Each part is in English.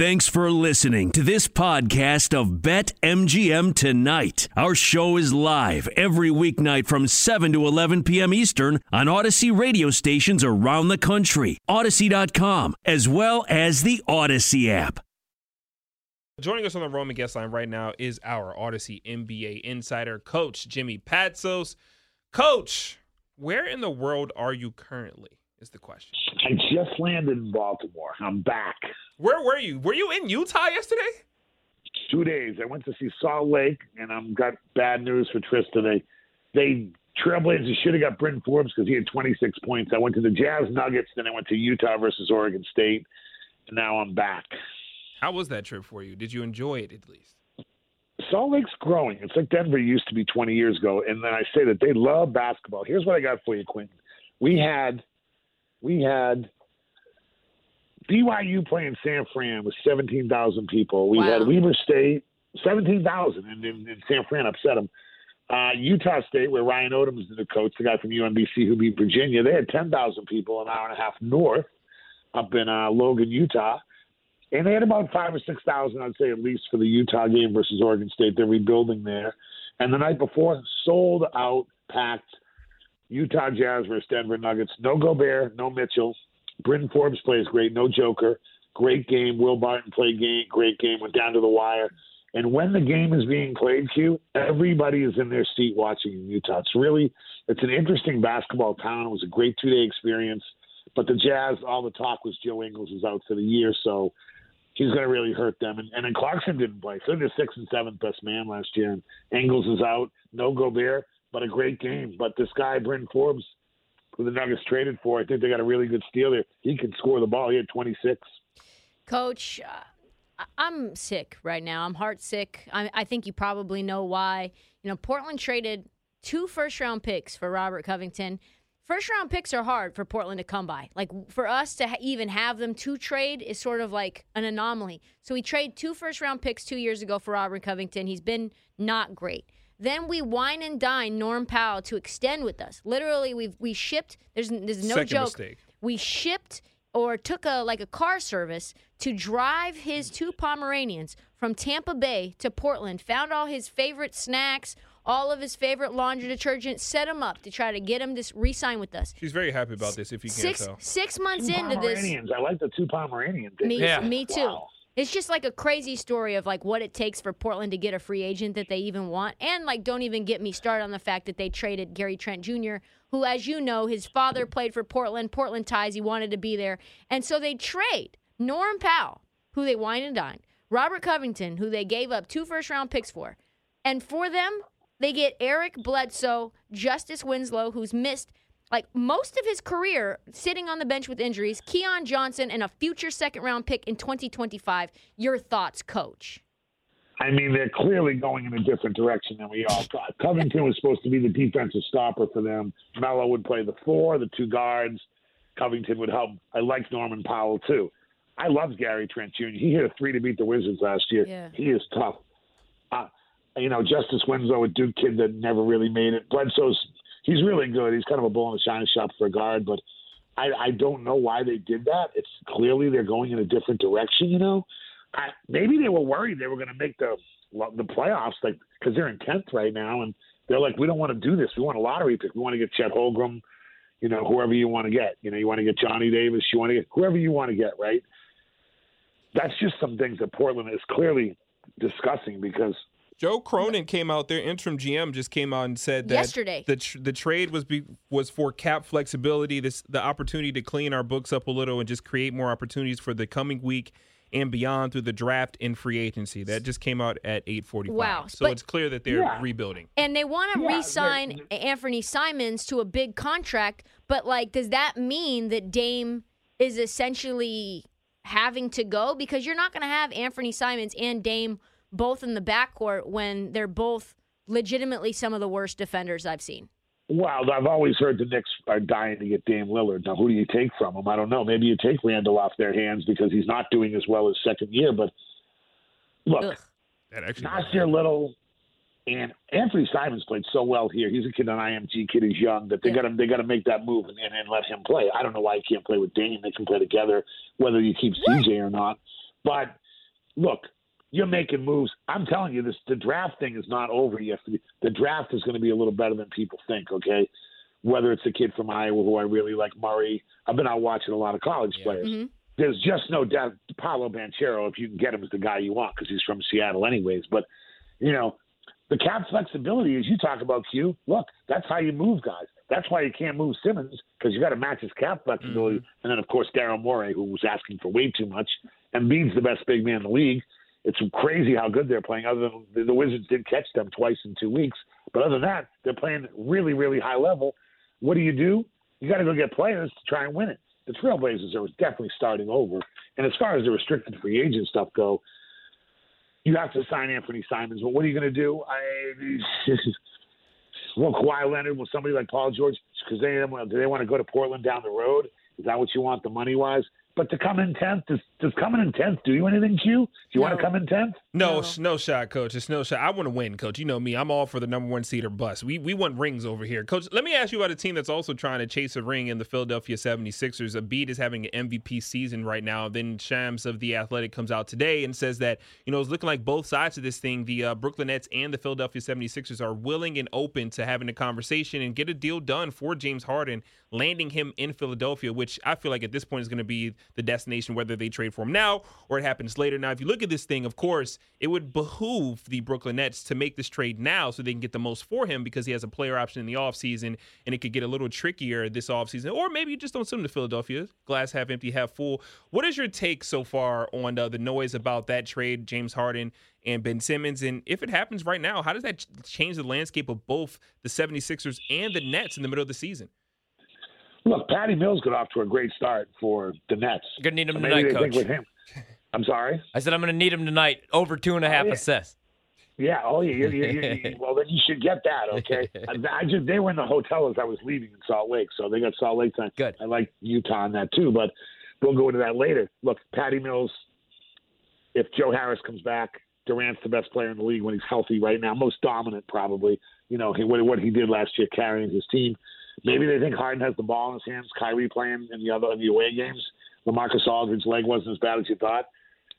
Thanks for listening to this podcast of Bet MGM Tonight. Our show is live every weeknight from 7 to 11 p.m. Eastern on Audacy radio stations around the country, Audacy.com, as well as the Audacy app. Joining us on the Roman guest line right now is our Audacy NBA insider, Coach Jimmy Patsos. Coach, where in the world are you currently? Is the question. I just landed in Baltimore. I'm back. Where were you? Were you in Utah yesterday? Two days. I went to see Salt Lake, and I'm got bad news for Tristan. They, they Trailblazers should have got Bryn Forbes because he had 26 points. I went to the Jazz Nuggets, then I went to Utah versus Oregon State, and now I'm back. How was that trip for you? Did you enjoy it at least? Salt Lake's growing. It's like Denver used to be 20 years ago. And then I say that they love basketball. Here's what I got for you, Quentin. We had we had BYU playing San Fran with 17,000 people. We Wow. had Weber State, 17,000, and, and, and San Fran upset them. Uh, Utah State, where Ryan Odom is the coach, the guy from UMBC who beat Virginia, they had 10,000 people an hour and a half north up in uh, Logan, Utah. And they had about five or 6,000, I'd say, at least for the Utah game versus Oregon State. They're rebuilding there. And the night before, sold out, packed. Utah Jazz versus Denver Nuggets. No Gobert, no Mitchell. Bryn Forbes plays great, no Joker. Great game. Will Barton played game, great game. Went down to the wire. And when the game is being played, Q, everybody is in their seat watching in Utah. It's really, it's an interesting basketball town. It was a great two day experience. But the Jazz, all the talk was Joe Ingles is out for the year, so he's going to really hurt them. And, and then Clarkson didn't play, so they're sixth and seventh best man last year. And Ingles is out. No Gobert, but a great game. But this guy, Bryn Forbes, who the Nuggets traded for, I think they got a really good steal there. He can score the ball. He had 26. Coach, uh, I'm sick right now. I'm heart sick. I, I think you probably know why. You know, Portland traded two first round picks for Robert Covington. First round picks are hard for Portland to come by. Like for us to ha- even have them to trade is sort of like an anomaly. So we trade two first round picks two years ago for Robert Covington. He's been not great. Then we wine and dine Norm Powell to extend with us. Literally, we we shipped. There's there's no Second joke. mistake. We shipped or took a like a car service to drive his two Pomeranians from Tampa Bay to Portland. Found all his favorite snacks, all of his favorite laundry detergent. Set him up to try to get him to s- re-sign with us. She's very happy about this. If you can't Six tell, six months Two into this. Pomeranians. I like the two Pomeranian things. Me, Yeah. me too. Wow. It's just like a crazy story of like what it takes for Portland to get a free agent that they even want, and like don't even get me started on the fact that they traded Gary Trent Jr., who, as you know, his father played for Portland, Portland ties. He wanted to be there, and so they trade Norm Powell, who they wine and dine, Robert Covington, who they gave up two first round picks for, and for them they get Eric Bledsoe, Justice Winslow, who's missed like most of his career sitting on the bench with injuries, Keon Johnson, and a future second round pick in 2025. Your thoughts, coach? I mean, they're clearly going in a different direction than we all thought. Covington was supposed to be the defensive stopper for them. Mello would play the four, the two guards. Covington would help. I like Norman Powell too. I love Gary Trent Jr. He hit a three to beat the Wizards last year. Yeah. He is tough. Uh, you know, Justice Winslow, a Duke kid that never really made it. Bledsoe's he's really good. He's kind of a bull in the china shop for a guard, but I, I don't know why they did that. It's clearly they're going in a different direction. You know, I, maybe they were worried they were going to make the the playoffs, like because they're in tenth right now, and they're like, we don't want to do this. We want a lottery pick. We want to get Chet Holmgren, you know, whoever you want to get. You know, you want to get Johnny Davis. You want to get whoever you want to get, right? That's just some things that Portland is clearly discussing because Joe Cronin came out there, interim GM, just came out and said that Yesterday. the tr- the trade was be- was for cap flexibility, this the opportunity to clean our books up a little and just create more opportunities for the coming week and beyond through the draft and free agency. That just came out at 8:45. Wow. So But- it's clear that they're Yeah. rebuilding. And they want to Yeah, re-sign Anthony Simons to a big contract, but like, does that mean that Dame is essentially having to go because you're not going to have Anthony Simons and Dame both in the backcourt when they're both legitimately some of the worst defenders I've seen. Well, I've always heard the Knicks are dying to get Dame Lillard. Now, who do you take from them? I don't know. Maybe you take Randle off their hands because he's not doing as well as second year. But look, Ugh. That actually Nassir Little and Anthony Simons played so well here. He's a kid on IMG, kid who's young that they Yeah. got to they got to make that move and, and, and let him play. I don't know why he can't play with Dame. They can play together, whether you keep CJ or not. But look, you're making moves. I'm telling you, this the draft thing is not over yet. The, the draft is going to be a little better than people think. Okay, whether it's a kid from Iowa who I really like, Murray. I've been out watching a lot of college players. Mhm. There's just no doubt Paolo Banchero, if you can get him, is the guy you want because he's from Seattle, anyways. But you know, the cap flexibility, as you talk about, Q. Look, that's how you move guys. That's why you can't move Simmons because you got to match his cap flexibility. And then, of course, Daryl Morey, who was asking for way too much, and Embiid's the best big man in the league. It's crazy how good they're playing. Other than the, the Wizards did catch them twice in two weeks, but other than that, they're playing really, really high level. What do you do? You got to go get players to try and win it. The Trailblazers are definitely starting over. And as far as the restricted free agent stuff go, you have to sign Anthony Simons. But what are you going to do? I well, Kawhi Leonard, will somebody like Paul George, because they do they want to go to Portland down the road? Is that what you want, the money wise? But to come in tenth, does, does coming in tenth do you anything, Q? Do you want to come in tenth? No, No. no shot, coach. It's no shot. I want to win, coach. You know me. I'm all for the number one seed or bust. We we want rings over here. Coach, let me ask you about a team that's also trying to chase a ring in the Philadelphia 76ers. Embiid is having an MVP season right now. Then Shams of The Athletic comes out today and says that, you know, it's looking like both sides of this thing, the uh, Brooklyn Nets and the Philadelphia 76ers are willing and open to having a conversation and get a deal done for James Harden, landing him in Philadelphia, which I feel like at this point is going to be the destination, whether they trade for him now or it happens later. Now, if you look at this thing, of course, it would behoove the Brooklyn Nets to make this trade now so they can get the most for him because he has a player option in the offseason and it could get a little trickier this offseason. Or maybe you just don't send him to Philadelphia. Glass half empty, half full. What is your take so far on uh, the noise about that trade, James Harden and Ben Simmons? And if it happens right now, how does that change the landscape of both the 76ers and the Nets in the middle of the season? Look, Patty Mills got off to a great start for the Nets. Gonna need him Maybe tonight, coach. with him. I'm sorry. I said I'm gonna need him tonight. Over two and a half oh, yeah. assists. Yeah. Oh, yeah. yeah, yeah, yeah. well, then you should get that. Okay. I, I just they were in the hotel as I was leaving in Salt Lake, so they got Salt Lake time. Good. I like Utah on that too, but we'll go into that later. Look, Patty Mills. If Joe Harris comes back, Durant's the best player in the league when he's healthy right now, most dominant probably. You know he, what, what he did last year carrying his team. Maybe they think Harden has the ball in his hands. Kyrie playing in the other in the away games. Lamarcus Aldridge's leg wasn't as bad as you thought.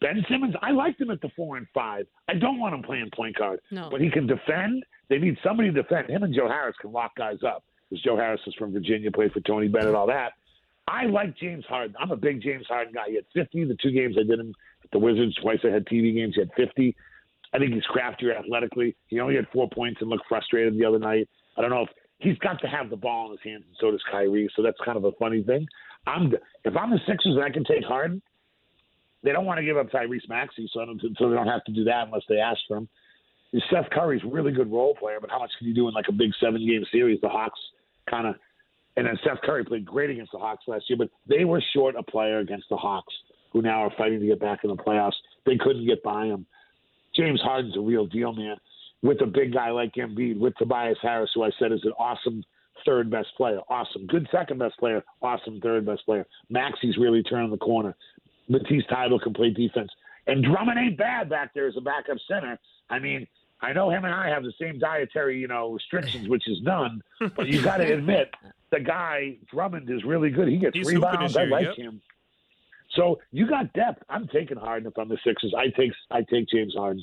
Ben Simmons, I liked him at the four and five. I don't want him playing point guard, No. but he can defend. They need somebody to defend. Him and Joe Harris can lock guys up. Because Joe Harris is from Virginia, played for Tony Bennett, all that. I like James Harden. I'm a big James Harden guy. He had 50 the two games I did him at the Wizards. Twice I had TV games. He had 50. I think he's craftier athletically. He only had four points and looked frustrated the other night. I don't know if he's got to have the ball in his hands, and so does Kyrie. So that's kind of a funny thing. I'm if I'm the Sixers and I can take Harden, they don't want to give up Tyrese Maxey, so so they don't have to do that unless they ask for him. Seth Curry's really good role player, but how much can you do in like a big seven game series? The Hawks kind of, and then Seth Curry played great against the Hawks last year, but they were short a player against the Hawks, who now are fighting to get back in the playoffs. They couldn't get by him. James Harden's a real deal, man. With a big guy like Embiid, with Tobias Harris, who I said is an awesome third best player, awesome, good second best player, awesome third best player. Maxey's really turning the corner. Matisse Thybulle can play defense, and Drummond ain't bad back there as a backup center. I mean, I know him and I have the same dietary, you know, restrictions, which is none. But you got to admit, the guy Drummond is really good. He gets He's rebounds. I like yep. him. So you got depth. I'm taking Harden if I'm the Sixers. I take I take James Harden.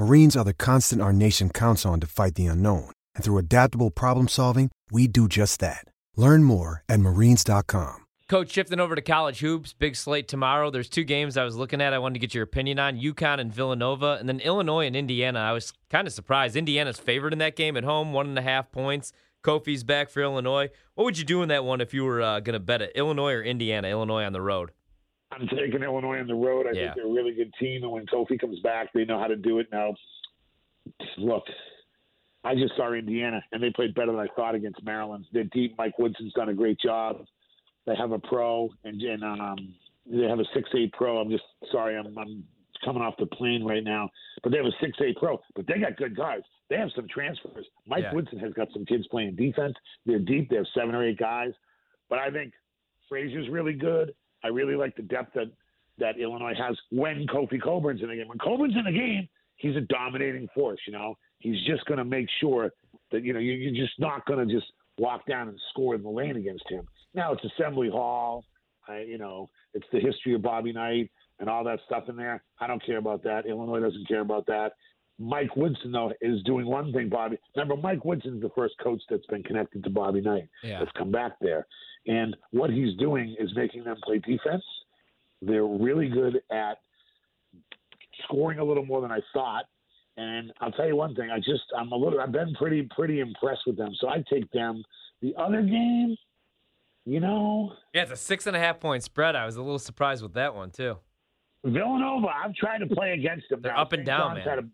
Marines are the constant our nation counts on to fight the unknown. And through adaptable problem solving, we do just that. Learn more at marines.com. Coach, shifting over to college hoops, big slate tomorrow. There's two games I was looking at. I wanted to get your opinion on UConn and Villanova, and then Illinois and Indiana. I was kind of surprised. Indiana's favored in that game at home, one and a half points. Kofi's back for Illinois. What would you do in that one if you were uh, going to bet it? Illinois or Indiana? Illinois on the road. I'm taking Illinois on the road. I Yeah. think they're a really good team, and when Kofi comes back, they know how to do it. Now, look, I just saw Indiana, and they played better than I thought against Maryland. They're deep. Mike Woodson's done a great job. They have a pro, and, and um, they have a six eight pro. I'm just sorry, I'm, I'm coming off the plane right now, but they have a six eight pro. But they got good guys. They have some transfers. Mike Yeah. Woodson has got some kids playing defense. They're deep. They have seven or eight guys. But I think Frazier's really good. I really like the depth that that Illinois has when Kofi Cockburn's in the game. When Cockburn's in the game, he's a dominating force. You know, he's just going to make sure that you know you, you're just not going to just walk down and score in the lane against him. Now it's Assembly Hall. I, you know, it's the history of Bobby Knight and all that stuff in there. I don't care about that. Illinois doesn't care about that. Mike Woodson though is doing one thing. Bobby, remember Mike Woodson's the first coach that's been connected to Bobby Knight. Yeah. That's come back there, and what he's doing is making them play defense. They're really good at scoring a little more than I thought. And I'll tell you one thing, I just I'm a little I've been pretty pretty impressed with them. So I take them. The other game, you know, Yeah, it's a six and a half point spread. I was a little surprised with that one, too. Villanova, I've tried to play against them. They're now. up and St. down, John's man. Had a,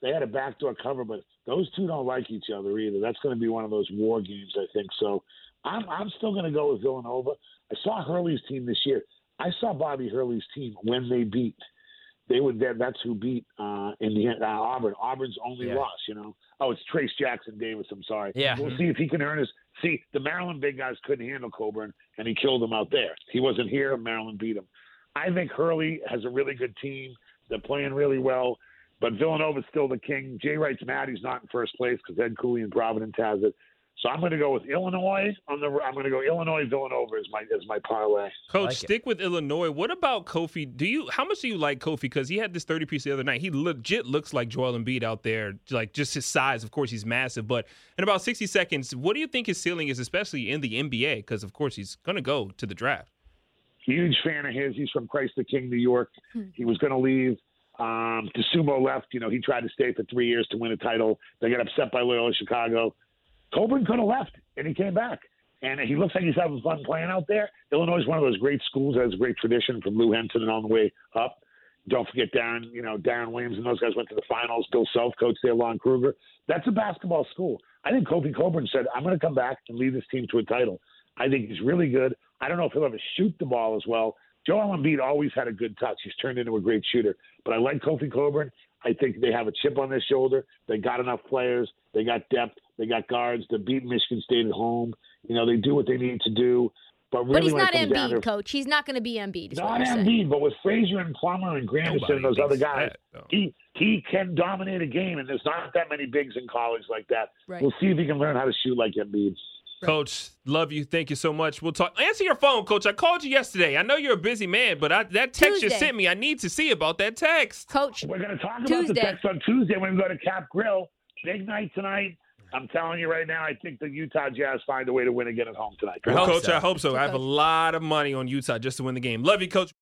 they had a backdoor cover, but those two don't like each other either. That's going to be one of those war games, I think. So I'm I'm still going to go with Villanova. I saw Hurley's team this year. I saw Bobby Hurley's team when they beat. They would. that- That's who beat uh, in the end, uh, Auburn. Auburn's only Yeah. loss. You know. Oh, it's Trayce Jackson Davis. I'm sorry. Yeah. We'll see if he can earn his. See, the Maryland big guys couldn't handle Cockburn, and he killed them out there. He wasn't here. Maryland beat him. I think Hurley has a really good team. They're playing really well, but Villanova's still the king. Jay Wright's mad he's not in first place because Ed Cooley and Providence has it. So I'm going to go with Illinois on the. I'm going to go Illinois Villanova as my as my parlay. Coach, like it. stick with Illinois. What about Kofi? Do you how much do you like Kofi? Because he had this 30 piece the other night. He legit looks like Joel Embiid out there. Like just his size. Of course, he's massive. But in about 60 seconds, what do you think his ceiling is, especially in the NBA? Because of course he's gonna go to the draft. Huge fan of his. He's from Christ the King, New York. He was going to leave. Um, Dosunmu left. You know, he tried to stay for three years to win a title. They got upset by Loyola Chicago. Cockburn could have left, and he came back. And he looks like he's having fun playing out there. Illinois is one of those great schools that has a great tradition from Lou Henson and on the way up. Don't forget Deron, you know, Deron Williams and those guys went to the finals. Bill Self coached there, Lon Kruger. That's a basketball school. I think Kobe Cockburn said, I'm going to come back and lead this team to a title. I think he's really good. I don't know if he'll ever shoot the ball as well. Joel Embiid always had a good touch. He's turned into a great shooter. But I like Kofi Cockburn. I think they have a chip on their shoulder. They got enough players. They got depth. They got guards. They beat Michigan State at home. You know, they do what they need to do. But really, But he's not it Embiid, to, coach. He's not going to be Embiid. Not. Embiid, but with Frazier and Plummer and Grandison and those other guys, that, he he can dominate a game. And there's not that many bigs in college like that. Right. We'll see if he can learn how to shoot like Embiid. Coach, love you. Thank you so much. We'll talk. Answer your phone, Coach. I called you yesterday. I know you're a busy man, but I, that text you sent me, I need to see about that text. Coach, We're going to talk about the text on Tuesday when we go to Cap Grill. Big night tonight. I'm telling you right now, I think the Utah Jazz find a way to win again at home tonight. I Well, hope Coach, so. I hope so. I have a lot of money on Utah just to win the game. Love you, Coach.